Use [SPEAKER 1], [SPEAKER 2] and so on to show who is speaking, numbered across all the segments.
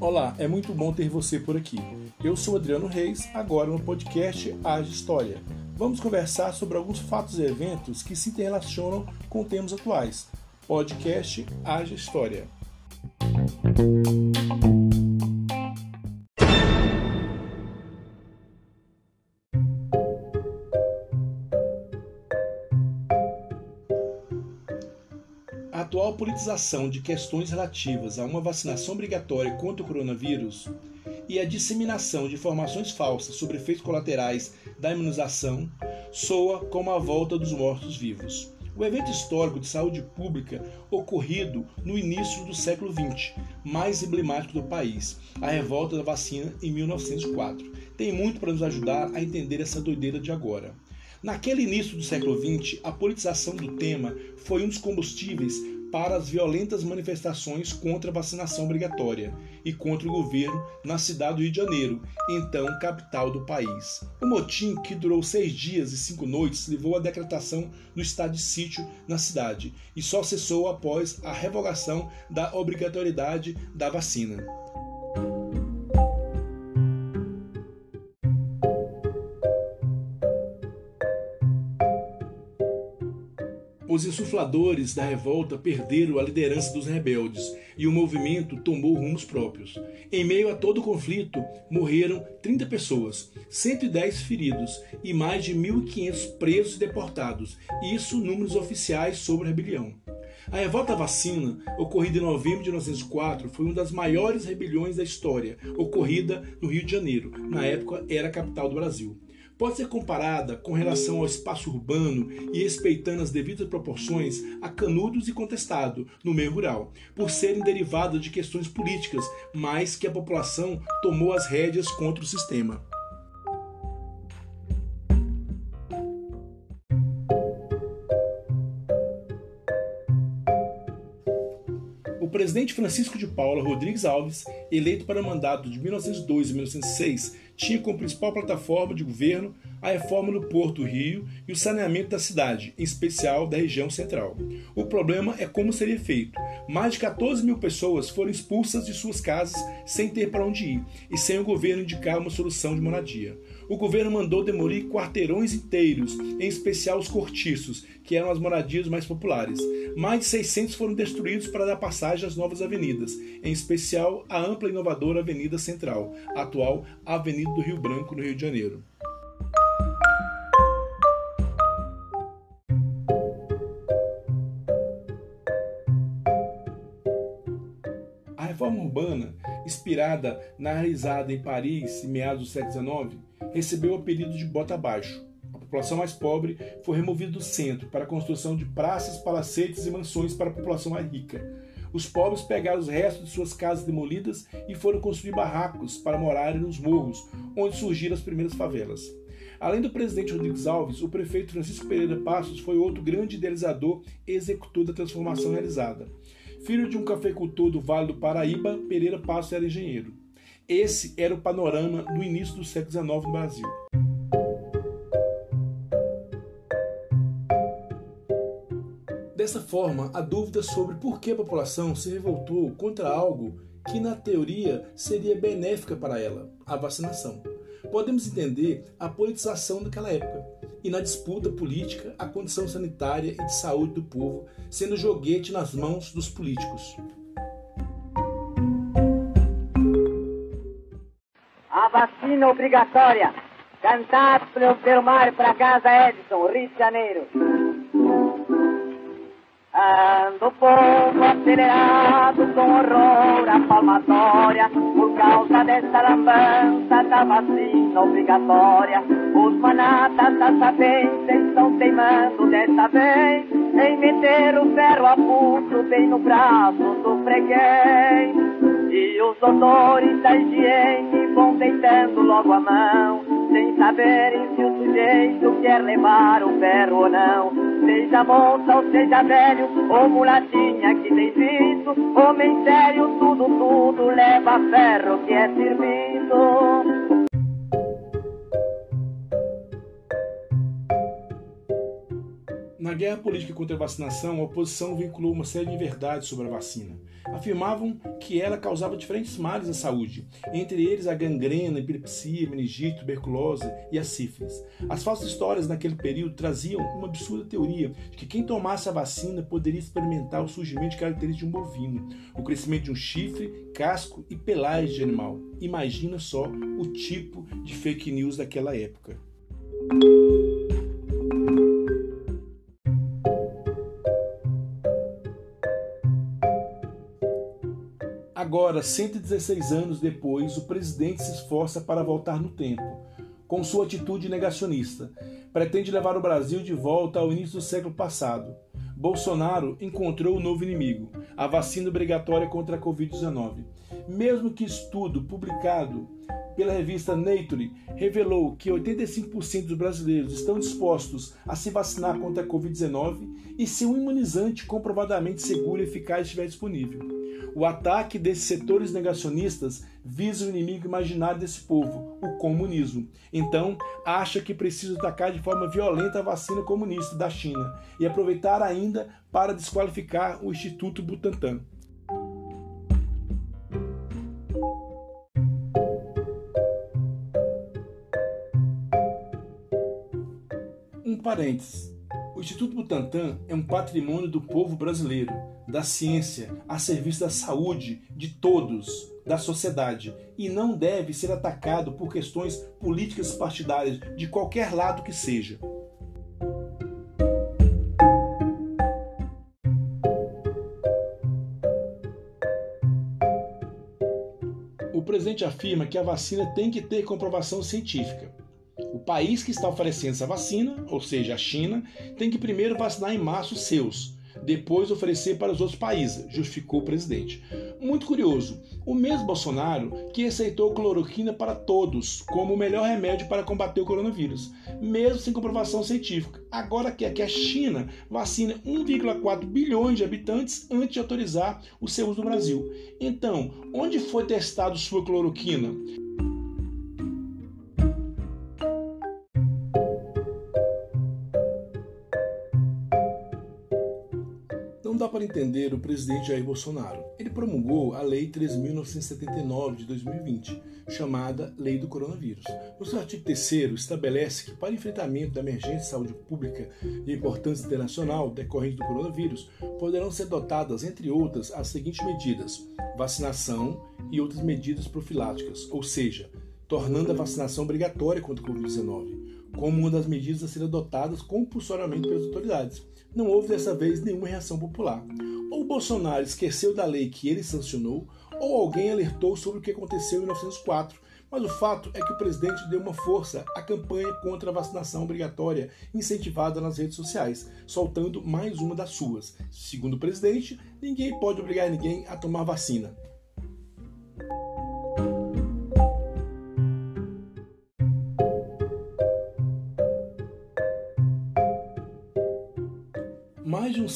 [SPEAKER 1] Olá, é muito bom ter você por aqui. Eu sou Adriano Reis, agora no podcast Age História. Vamos conversar sobre alguns fatos e eventos que se interrelacionam com temas atuais. Podcast Age História. Atual politização de questões relativas a uma vacinação obrigatória contra o coronavírus e a disseminação de informações falsas sobre efeitos colaterais da imunização soa como a volta dos mortos-vivos. O evento histórico de saúde pública ocorrido no início do século XX, mais emblemático do país, a revolta da vacina em 1904, tem muito para nos ajudar a entender essa doideira de agora. Naquele início do século XX, a politização do tema foi um dos combustíveis para as violentas manifestações contra a vacinação obrigatória e contra o governo na cidade do Rio de Janeiro, então capital do país. O motim, que durou seis dias e cinco noites, levou à decretação do estado de sítio na cidade e só cessou após a revogação da obrigatoriedade da vacina. Os insufladores da revolta perderam a liderança dos rebeldes e o movimento tomou rumos próprios. Em meio a todo o conflito, morreram 30 pessoas, 110 feridos e mais de 1.500 presos e deportados, isso números oficiais sobre a rebelião. A revolta vacina, ocorrida em novembro de 1904, foi uma das maiores rebeliões da história, ocorrida no Rio de Janeiro, na época era a capital do Brasil pode ser comparada com relação ao espaço urbano e respeitando as devidas proporções a canudos e contestado no meio rural, por serem derivadas de questões políticas, mas que a população tomou as rédeas contra o sistema. Presidente Francisco de Paula Rodrigues Alves, eleito para o mandato de 1902 e 1906, tinha como principal plataforma de governo a reforma do Porto Rio e o saneamento da cidade, em especial da região central. O problema é como seria feito. Mais de 14 mil pessoas foram expulsas de suas casas sem ter para onde ir e sem o governo indicar uma solução de moradia. O governo mandou demolir quarteirões inteiros, em especial os cortiços, que eram as moradias mais populares. Mais de 600 foram destruídos para dar passagem às novas avenidas, em especial a ampla e inovadora Avenida Central, atual Avenida do Rio Branco, no Rio de Janeiro. A reforma urbana, inspirada na realizada em Paris em meados do século XIX, recebeu o apelido de Bota Abaixo. A população mais pobre foi removida do centro para a construção de praças, palacetes e mansões para a população mais rica. Os pobres pegaram os restos de suas casas demolidas e foram construir barracos para morarem nos morros, onde surgiram as primeiras favelas. Além do presidente Rodrigues Alves, o prefeito Francisco Pereira Passos foi outro grande idealizador e executor da transformação realizada. Filho de um cafeicultor do Vale do Paraíba, Pereira Passos era engenheiro. Esse era o panorama do início do século XIX no Brasil. Dessa forma, há dúvidas sobre por que a população se revoltou contra algo que, na teoria, seria benéfica para ela, a vacinação. Podemos entender a politização daquela época e, na disputa política, a condição sanitária e de saúde do povo sendo joguete nas mãos dos políticos.
[SPEAKER 2] A vacina obrigatória. Cantar pelo mar para casa Edson, Rio de Janeiro. Ando povo acelerado com horror a palmatória por causa dessa lambança da vacina obrigatória. Os manatas da sapiência estão teimando dessa vez em meter o ferro a pulso bem no braço do freguês. E os odores da higiene vão deitando logo a mão, sem saberem se o sujeito quer levar o ferro ou não. Seja moça ou seja velho, ou mulatinha que tem visto, homem sério, tudo, tudo leva ferro que é servido.
[SPEAKER 1] Na guerra política contra a vacinação, a oposição vinculou uma série de verdades sobre a vacina. Afirmavam que ela causava diferentes males à saúde, entre eles a gangrena, a epilepsia, meningite, tuberculose e a sífilis. As falsas histórias naquele período traziam uma absurda teoria de que quem tomasse a vacina poderia experimentar o surgimento de características de um bovino, o crescimento de um chifre, casco e pelagem de animal. Imagina só o tipo de fake news daquela época. Agora, 116 anos depois, o presidente se esforça para voltar no tempo, com sua atitude negacionista. Pretende levar o Brasil de volta ao início do século passado. Bolsonaro encontrou o um novo inimigo, a vacina obrigatória contra a Covid-19. Mesmo que estudo publicado pela revista Nature revelou que 85% dos brasileiros estão dispostos a se vacinar contra a Covid-19 e se um imunizante comprovadamente seguro e eficaz estiver disponível. O ataque desses setores negacionistas visa o inimigo imaginário desse povo, o comunismo. Então, acha que precisa atacar de forma violenta a vacina comunista da China e aproveitar ainda para desqualificar o Instituto Butantan. Um parênteses. O Instituto Butantan é um patrimônio do povo brasileiro, da ciência, a serviço da saúde de todos, da sociedade, e não deve ser atacado por questões políticas partidárias de qualquer lado que seja. O presidente afirma que a vacina tem que ter comprovação científica. O país que está oferecendo essa vacina, ou seja, a China, tem que primeiro vacinar em massa os seus, depois oferecer para os outros países, justificou o presidente. Muito curioso, o mesmo Bolsonaro que aceitou cloroquina para todos como o melhor remédio para combater o coronavírus, mesmo sem comprovação científica. Agora quer que a China vacine 1,4 bilhões de habitantes antes de autorizar o seu uso no Brasil. Então, onde foi testado sua cloroquina? Dá para entender o presidente Jair Bolsonaro. Ele promulgou a Lei 3.979 de 2020, chamada Lei do Coronavírus. No seu artigo 3 estabelece que, para enfrentamento da emergência de saúde pública de importância internacional decorrente do coronavírus, poderão ser dotadas, entre outras, as seguintes medidas: vacinação e outras medidas profiláticas, ou seja, tornando a vacinação obrigatória contra o Covid-19 como uma das medidas a serem adotadas compulsoriamente pelas autoridades. Não houve dessa vez nenhuma reação popular. Ou Bolsonaro esqueceu da lei que ele sancionou, ou alguém alertou sobre o que aconteceu em 1904. Mas o fato é que o presidente deu uma força à campanha contra a vacinação obrigatória incentivada nas redes sociais, soltando mais uma das suas. Segundo o presidente, ninguém pode obrigar ninguém a tomar vacina.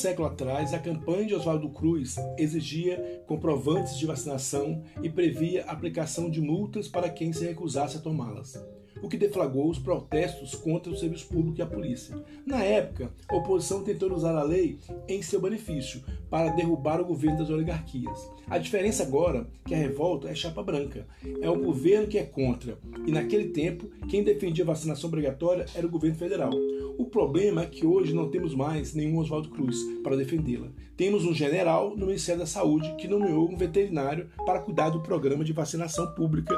[SPEAKER 1] Século atrás, a campanha de Oswaldo Cruz exigia comprovantes de vacinação e previa aplicação de multas para quem se recusasse a tomá-las, o que deflagrou os protestos contra o serviço público e a polícia. Na época, a oposição tentou usar a lei em seu benefício para derrubar o governo das oligarquias. A diferença agora é que a revolta é chapa branca. É o governo que é contra, e naquele tempo, quem defendia a vacinação obrigatória era o governo federal. O problema é que hoje não temos mais nenhum Oswaldo Cruz para defendê-la. Temos um general no Ministério da Saúde que nomeou um veterinário para cuidar do programa de vacinação pública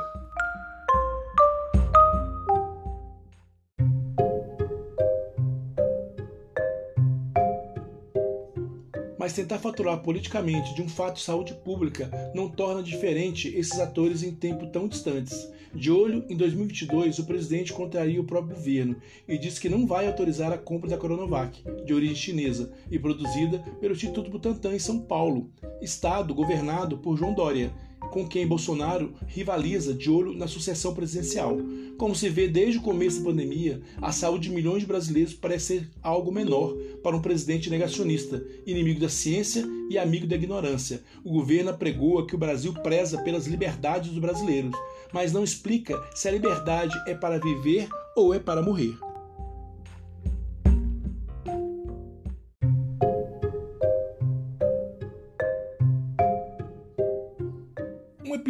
[SPEAKER 1] mas tentar faturar politicamente de um fato de saúde pública não torna diferente esses atores em tempo tão distantes. De olho, em 2022, o presidente contraria o próprio governo e disse que não vai autorizar a compra da Coronavac, de origem chinesa e produzida pelo Instituto Butantan em São Paulo, estado governado por João Dória, com quem Bolsonaro rivaliza de olho na sucessão presidencial. Como se vê desde o começo da pandemia, a saúde de milhões de brasileiros parece ser algo menor para um presidente negacionista, inimigo da ciência e amigo da ignorância. O governo apregoa que o Brasil preza pelas liberdades dos brasileiros, mas não explica se a liberdade é para viver ou é para morrer.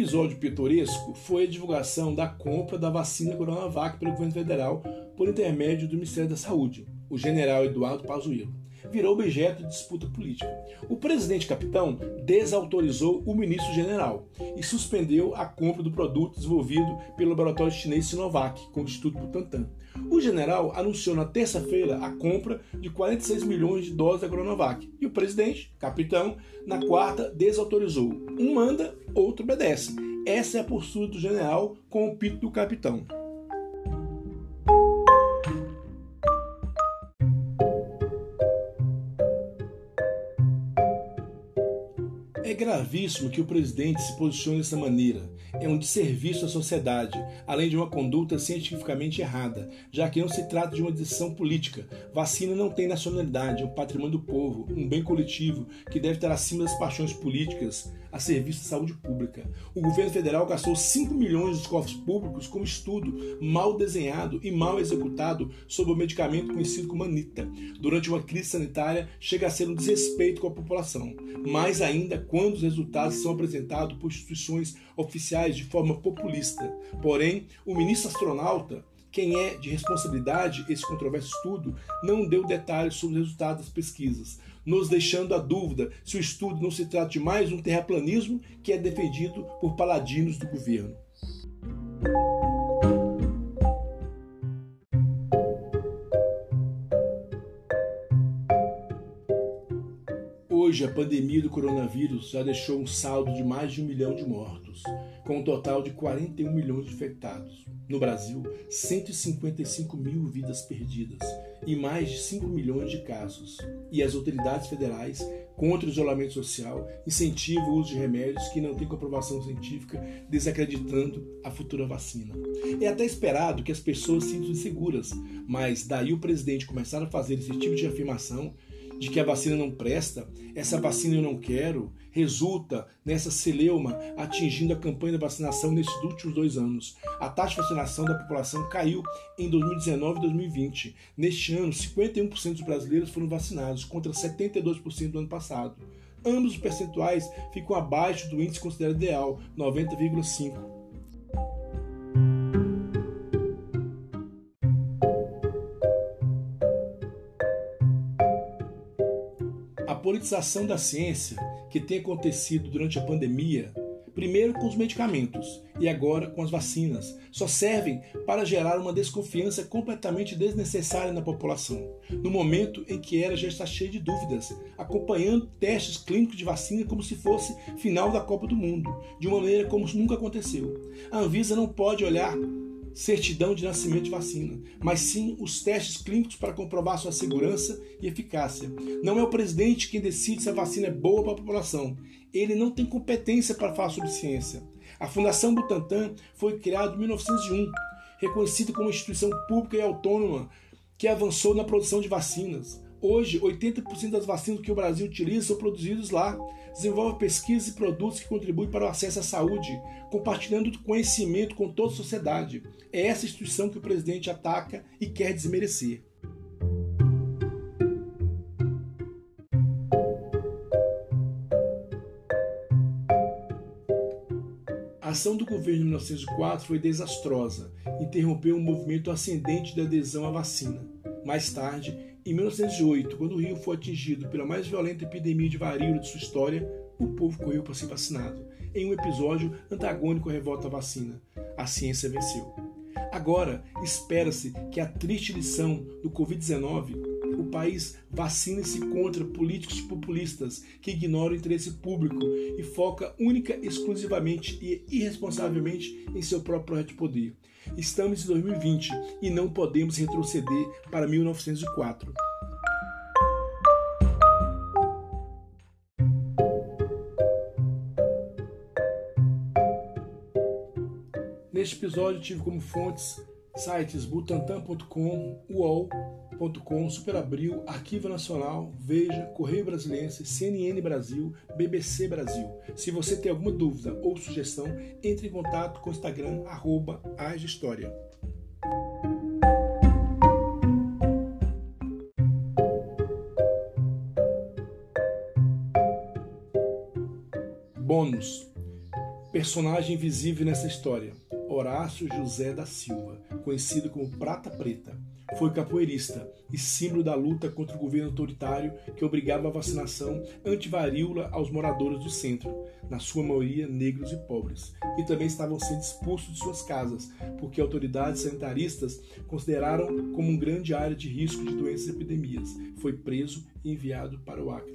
[SPEAKER 1] Episódio pitoresco foi a divulgação da compra da vacina Coronavac pelo governo federal por intermédio do Ministério da Saúde, o general Eduardo Pazuello virou objeto de disputa política. O presidente capitão desautorizou o ministro general e suspendeu a compra do produto desenvolvido pelo laboratório chinês Sinovac com o Instituto Butantan. O general anunciou na terça-feira a compra de 46 milhões de doses da Coronavac e o presidente, capitão, na quarta desautorizou. Um manda, outro obedece. Essa é a postura do general com o pito do capitão. É gravíssimo que o presidente se posicione dessa maneira. É um desserviço à sociedade, além de uma conduta cientificamente errada, já que não se trata de uma decisão política. Vacina não tem nacionalidade, é um patrimônio do povo, um bem coletivo que deve estar acima das paixões políticas a serviço da saúde pública. O governo federal gastou 5 milhões dos cofres públicos com estudo mal desenhado e mal executado sobre o medicamento conhecido como Anita. Durante uma crise sanitária, chega a ser um desrespeito com a população. Mais ainda quando os resultados são apresentados por instituições oficiais de forma populista. Porém, o ministro astronauta quem é de responsabilidade esse controverso estudo não deu detalhes sobre os resultados das pesquisas, nos deixando a dúvida se o estudo não se trata de mais um terraplanismo que é defendido por paladinos do governo. Hoje, a pandemia do coronavírus já deixou um saldo de mais de um milhão de mortos, com um total de 41 milhões de infectados. No Brasil, 155 mil vidas perdidas e mais de 5 milhões de casos. E as autoridades federais, contra o isolamento social, incentivam o uso de remédios que não têm comprovação científica, desacreditando a futura vacina. É até esperado que as pessoas se sintam inseguras, mas daí o presidente começar a fazer esse tipo de afirmação de que a vacina não presta, essa vacina eu não quero, resulta nessa celeuma atingindo a campanha da vacinação nesses últimos dois anos. A taxa de vacinação da população caiu em 2019 e 2020. Neste ano, 51% dos brasileiros foram vacinados, contra 72% do ano passado. Ambos os percentuais ficam abaixo do índice considerado ideal, 90,5%. Politização da ciência que tem acontecido durante a pandemia, primeiro com os medicamentos e agora com as vacinas, só servem para gerar uma desconfiança completamente desnecessária na população, no momento em que ela já está cheia de dúvidas, acompanhando testes clínicos de vacina como se fosse final da Copa do Mundo, de uma maneira como nunca aconteceu. A Anvisa não pode olhar certidão de nascimento de vacina, mas sim os testes clínicos para comprovar sua segurança e eficácia. Não é o presidente quem decide se a vacina é boa para a população. Ele não tem competência para falar sobre ciência. A Fundação Butantan foi criada em 1901, reconhecida como instituição pública e autônoma que avançou na produção de vacinas. Hoje, 80% das vacinas que o Brasil utiliza são produzidas lá. Desenvolve pesquisas e produtos que contribuem para o acesso à saúde, compartilhando conhecimento com toda a sociedade. É essa instituição que o presidente ataca e quer desmerecer. A ação do governo em 1904 foi desastrosa, interrompeu um movimento ascendente de adesão à vacina. Mais tarde, em 1908, quando o Rio foi atingido pela mais violenta epidemia de varíola de sua história, o povo correu para ser vacinado, em um episódio antagônico à revolta à vacina. A ciência venceu. Agora, espera-se que a triste lição do Covid-19 o país vacine-se contra políticos populistas que ignoram o interesse público e foca única, exclusivamente e irresponsavelmente em seu próprio projeto de poder. Estamos em 2020 e não podemos retroceder para 1904. Neste episódio tive como fontes sites butantan.com, uol.com, Superabril, Arquivo Nacional, Veja, Correio Brasiliense, CNN Brasil, BBC Brasil. Se você tem alguma dúvida ou sugestão, entre em contato com o Instagram, arroba História. Bônus Personagem visível nessa história: Horácio José da Silva, conhecido como Prata Preta. Foi capoeirista e símbolo da luta contra o governo autoritário que obrigava a vacinação antivaríola aos moradores do centro, na sua maioria negros e pobres, que também estavam sendo expulsos de suas casas, porque autoridades sanitaristas consideraram como uma grande área de risco de doenças e epidemias. Foi preso e enviado para o Acre.